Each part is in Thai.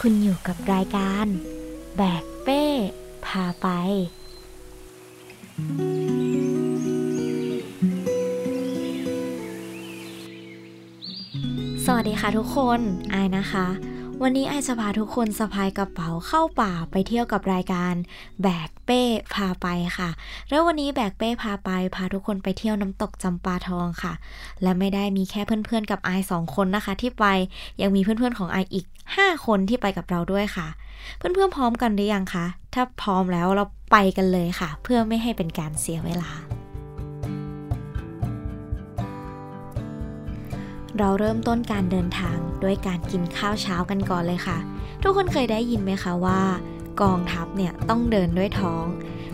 คุณอยู่กับรายการ แบกเป้ พาไป สวัสดีค่ะทุกคนไอายนะคะ วันนี้ไอจะพาทุกคนสะพายกระเป๋าเข้าป่าไปเที่ยวกับรายการ แบกเป้พาไปค่ะ แล้ววันนี้แบกเป้พาไป พาทุกคนไปเที่ยวน้ำตกจำปาทองค่ะ และไม่ได้มีแค่เพื่อนๆกับไอสองคนนะคะ ที่ไปยังมีเพื่อนๆของไออีก 5 คนที่ไปกับเราด้วยค่ะ เพื่อนๆพร้อมกันหรือยังคะถ้าพร้อมแล้วเราไปกันเลยค่ะ เพื่อไม่ให้เป็นการเสียเวลา เราเริ่มต้นการเดินทางด้วยการกินข้าวเช้ากันก่อนเลยค่ะ ทุกคนเคยได้ยินไหมคะว่า กองทัพเนี่ยต้องเดินด้วยท้อง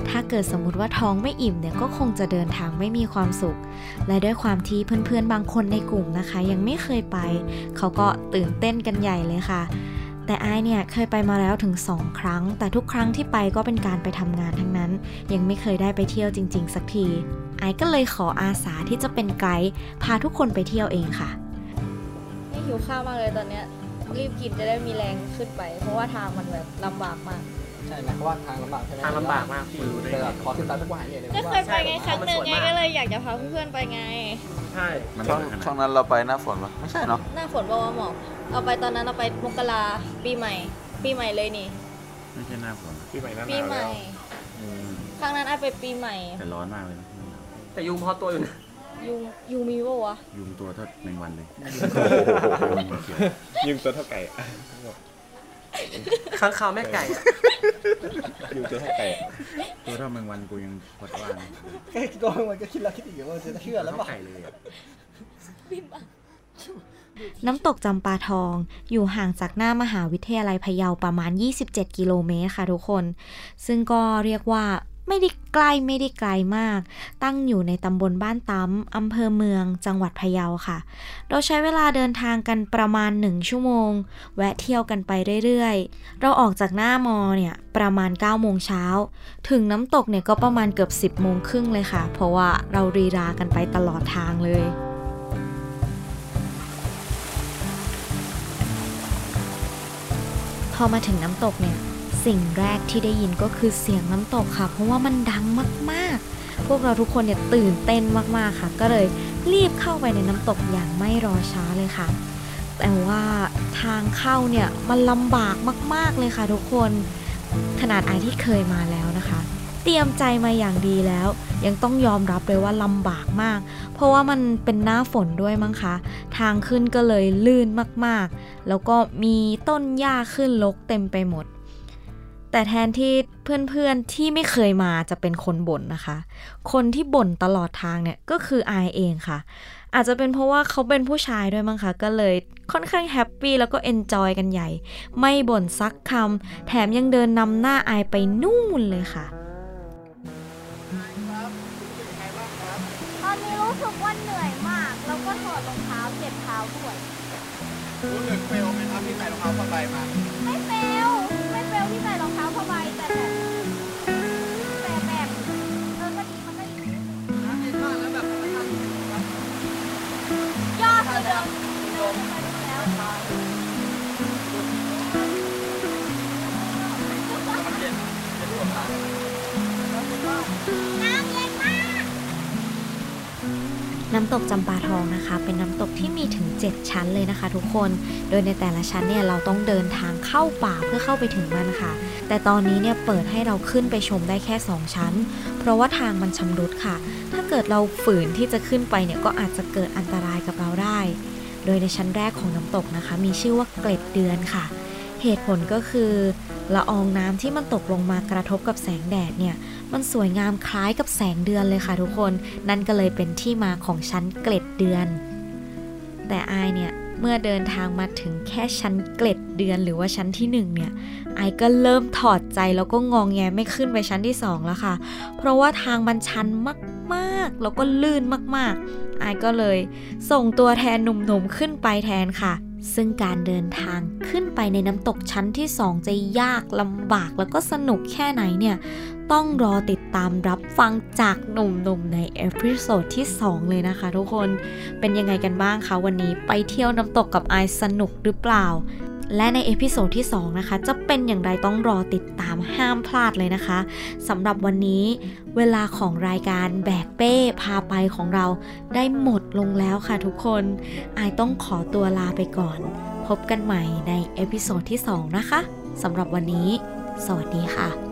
ถ้าเกิดสมมุติว่าท้องไม่อิ่มเนี่ยก็คงจะเดินทางไม่มีความสุข และด้วยความที่เพื่อนๆบางคนในกลุ่มนะคะ ยังไม่เคยไป เขาก็ตื่นเต้นกันใหญ่เลยค่ะแต่ไอายเนี่ยเคยไปมาแล้วถึง 2 ครั้ง แต่ทุกครั้งที่ไปก็เป็นการไปทำงานทั้งนั้น ยังไม่เคยได้ไปเที่ยวจริง ๆ สักทีไอายก็เลยขออาสาที่จะเป็นไกด์พาทุกคนไปเที่ยวเองค่ะ หิวข้าวมากเลยตอนเนี้ยรีบกินจะได้มีแรงขึ้นไป เพราะว่าทางมันแบบลำบากมาก ใช่นะเพราะว่าทางลำบากใช่ไหมทางลำบากมากพี่รู้ได้แต่ไง ขอติดตามทุกวันเนี่ยก็เคยไปไงครั้งหนึ่งไงก็เลยอยากจะพาเพื่อนๆไปไง ใช่ช่วงช่วงนั้นเราไปหน้าฝนปะไม่ใช่เนาะหน้าฝนบอกว่าหมอกเอาไปตอนนั้นเอาไปมกราปีใหม่ ปีใหม่เลยนี่ ไม่ใช่หน้าฝนปีใหม่หน้าหปีนาวใหม่แล้วอืมครั้งนั้นเอาไปปีใหม่แต่ร้อนมากเลยนะแต่ยุงพอตัวอยู่นะ ยุงยุงมีปะวะยุงตัวเท่าแมงวันเลยยุงเขียวยุงตัวเท่าไก่ข้างคาวแม่ไก่อะยุงตัวเท่าไก่ตัวเท่าแมงวันกูยังพอดว่านะแค่ตัวมันก็คิดแล้วคิดอีกว่าจะเชื่อแล้วเท่าป่ะไก่เลยอะน้ำตกจำปาทอง อยู่ห่างจากหน้ามหาวิทยาลัยพะเยาประมาณ 27 กิโลเมตรค่ะทุกคน ซึ่งก็เรียกว่า ไม่ได้ใกล้ไม่ได้ไกลมาก ตั้งอยู่ในตำบลบ้านตั้มอำเภอเมือง จังหวัดพะเยาค่ะเราใช้เวลาเดินทางกันประมาณ 1 ชั่วโมง แวะเที่ยวกันไปเรื่อยๆ เราออกจากหน้ามอเนี่ยประมาณ9โมงเช้า ถึงน้ำตกเนี่ยก็ประมาณเกือบ 10โมงครึ่งเลยค่ะ เพราะว่าเรารีรากันไปตลอดทางเลยพอมาถึงน้ำตกเนี่ย สิ่งแรกที่ได้ยินก็คือเสียงน้ำตกค่ะ เพราะว่ามันดังมากๆ พวกเราทุกคนเนี่ยตื่นเต้นมากๆค่ะ ก็เลยรีบเข้าไปในน้ำตกอย่างไม่รอช้าเลยค่ะ แต่ว่าทางเข้าเนี่ยมันลำบากมาก ๆเลยค่ะ ทุกคนขนาดไอที่เคยมาแล้วนะคะ เตรียมใจมาอย่างดีแล้ว ยังต้องยอมรับเลยว่าลำบากมาก เพราะว่ามันเป็นหน้าฝนด้วยมั้งคะ ทางขึ้นก็เลยลื่นมากๆ แล้วก็มีต้นหญ้าขึ้นรกเต็มไปหมด แต่แทนที่เพื่อนๆที่ไม่เคยมาจะเป็นคนบ่นนะคะ คนที่บ่นตลอดทางเนี่ยก็คืออายเองค่ะ อาจจะเป็นเพราะว่าเขาเป็นผู้ชายด้วยมั้งคะ ก็เลยค่อนข้าง happy แล้วก็ enjoy กันใหญ่ ไม่บ่นซักคำแถมยังเดินนำหน้าไอไปนู่นเลยค่ะตอนนี้รู้สึกว่าเหนื่อยมาก แล้วก็ถอดรองเท้าเจ็บเท้าด้วยรู้สึก fail Yeah. yeah. น้ำตกจำปาทองนะคะ เป็นน้ำตกที่มีถึง 7 ชั้นเลยนะคะ ทุกคน โดยในแต่ละชั้นเนี่ยเราต้องเดินทางเข้าป่าเพื่อเข้าไปถึงมันค่ะ แต่ตอนนี้เนี่ยเปิดให้เราขึ้นไปชมได้แค่ 2 ชั้น เพราะว่าทางมันชำรุดค่ะ ถ้าเกิดเราฝืนที่จะขึ้นไปเนี่ยก็อาจจะเกิดอันตรายกับเราได้ โดยในชั้นแรกของน้ำตกนะคะ มีชื่อว่าเกล็ดเดือนค่ะ เหตุผลก็คือละอองน้ำที่มันตกลงมากระทบกับแสงแดดเนี่ย มันสวยงามคล้ายกับแสงเดือนเลยค่ะทุกคน นั่นก็เลยเป็นที่มาของชั้นเกล็ดเดือน แต่อายเนี่ยเมื่อเดินทางมาถึงแค่ชั้นเกล็ดเดือนหรือว่าชั้นที่หนึ่งเนี่ย ไอก็เริ่มถอดใจแล้วก็งองแงไม่ขึ้นไปชั้นที่สองแล้วค่ะ เพราะว่าทางมันชันมากๆ แล้วก็ลื่นมากๆ ไอก็เลยส่งตัวแทนหนุ่มๆขึ้นไปแทนค่ะ ซึ่งการเดินทางขึ้นไปในน้ำตกชั้นที่สองจะยากลำบากแล้วก็สนุกแค่ไหนเนี่ย ต้องรอติดตามรับฟังจากหนุ่มๆใน episode ที่ 2 เลยนะคะทุกคนเป็นยังไงกันบ้างคะวันนี้ไปเที่ยวน้ำตกกับไอสนุกหรือเปล่า และใน episode ที่ 2 นะคะ จะเป็นอย่างไรต้องรอติดตามห้ามพลาดเลยนะคะสำหรับวันนี้ เวลาของรายการแบกเป้พาไปของเราได้หมดลงแล้วค่ะทุกคนไอายต้องขอตัวลาไปก่อน พบกันใหม่ใน episode ที่ 2 นะคะสำหรับวันนี้ สวัสดีค่ะ